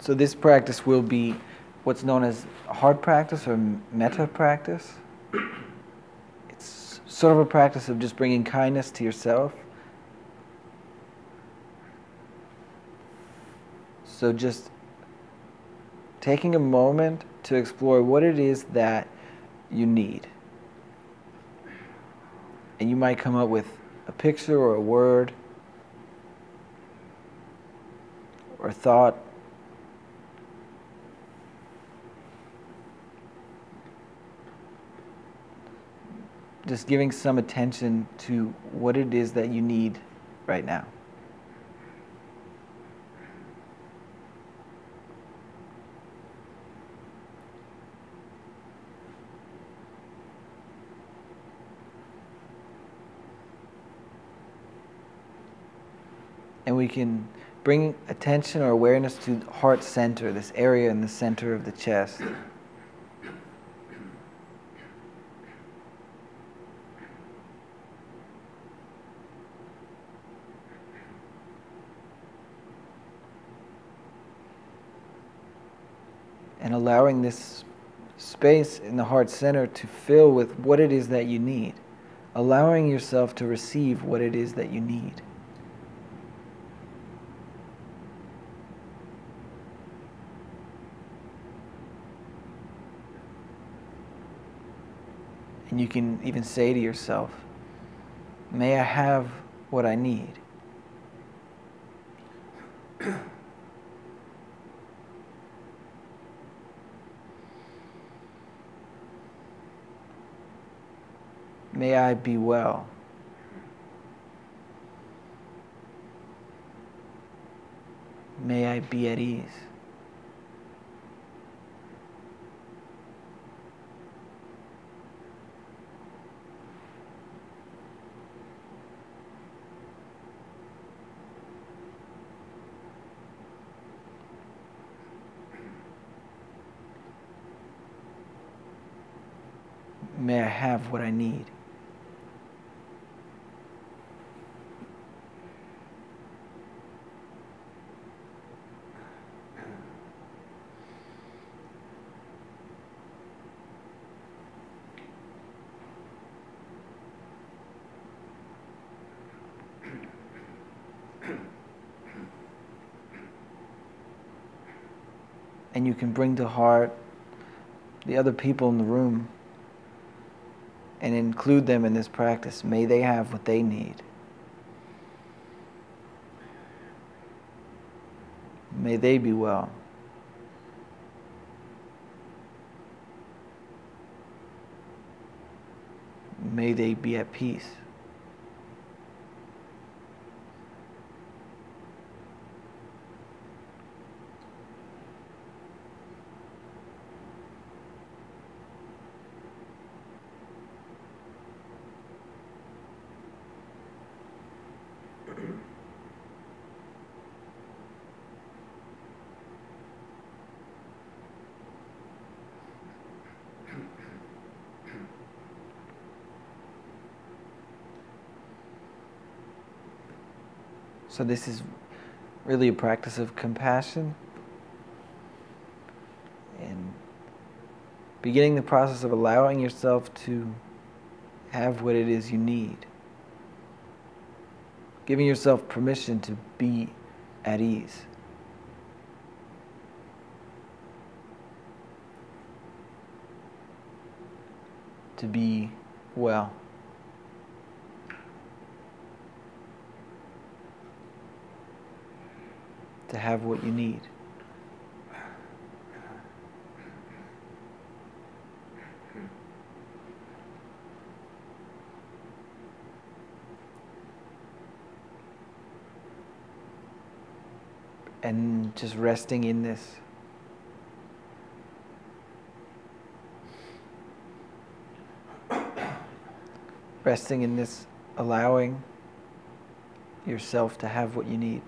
So this practice will be what's known as heart practice or metta practice. It's sort of a practice of just bringing kindness to yourself. So just taking a moment to explore what it is that you need. And you might come up with a picture or a word or a thought. Just giving some attention to what it is that you need right now. and we can bring attention or awareness to heart center, this area in the center of the chest. And allowing this space in the heart center to fill with what it is that you need. Allowing yourself to receive what it is that you need. And you can even say to yourself, May I have what I need. May I be well. May I be at ease. may I have what I need. And you can bring to heart the other people in the room and include them in this practice. May they have what they need. May they be well. May they be at peace. So, this is really a practice of compassion and beginning the process of allowing yourself to have what it is you need. Giving yourself permission to be at ease. To be well. To have what you need. And just resting in this. Resting in this, allowing yourself to have what you need.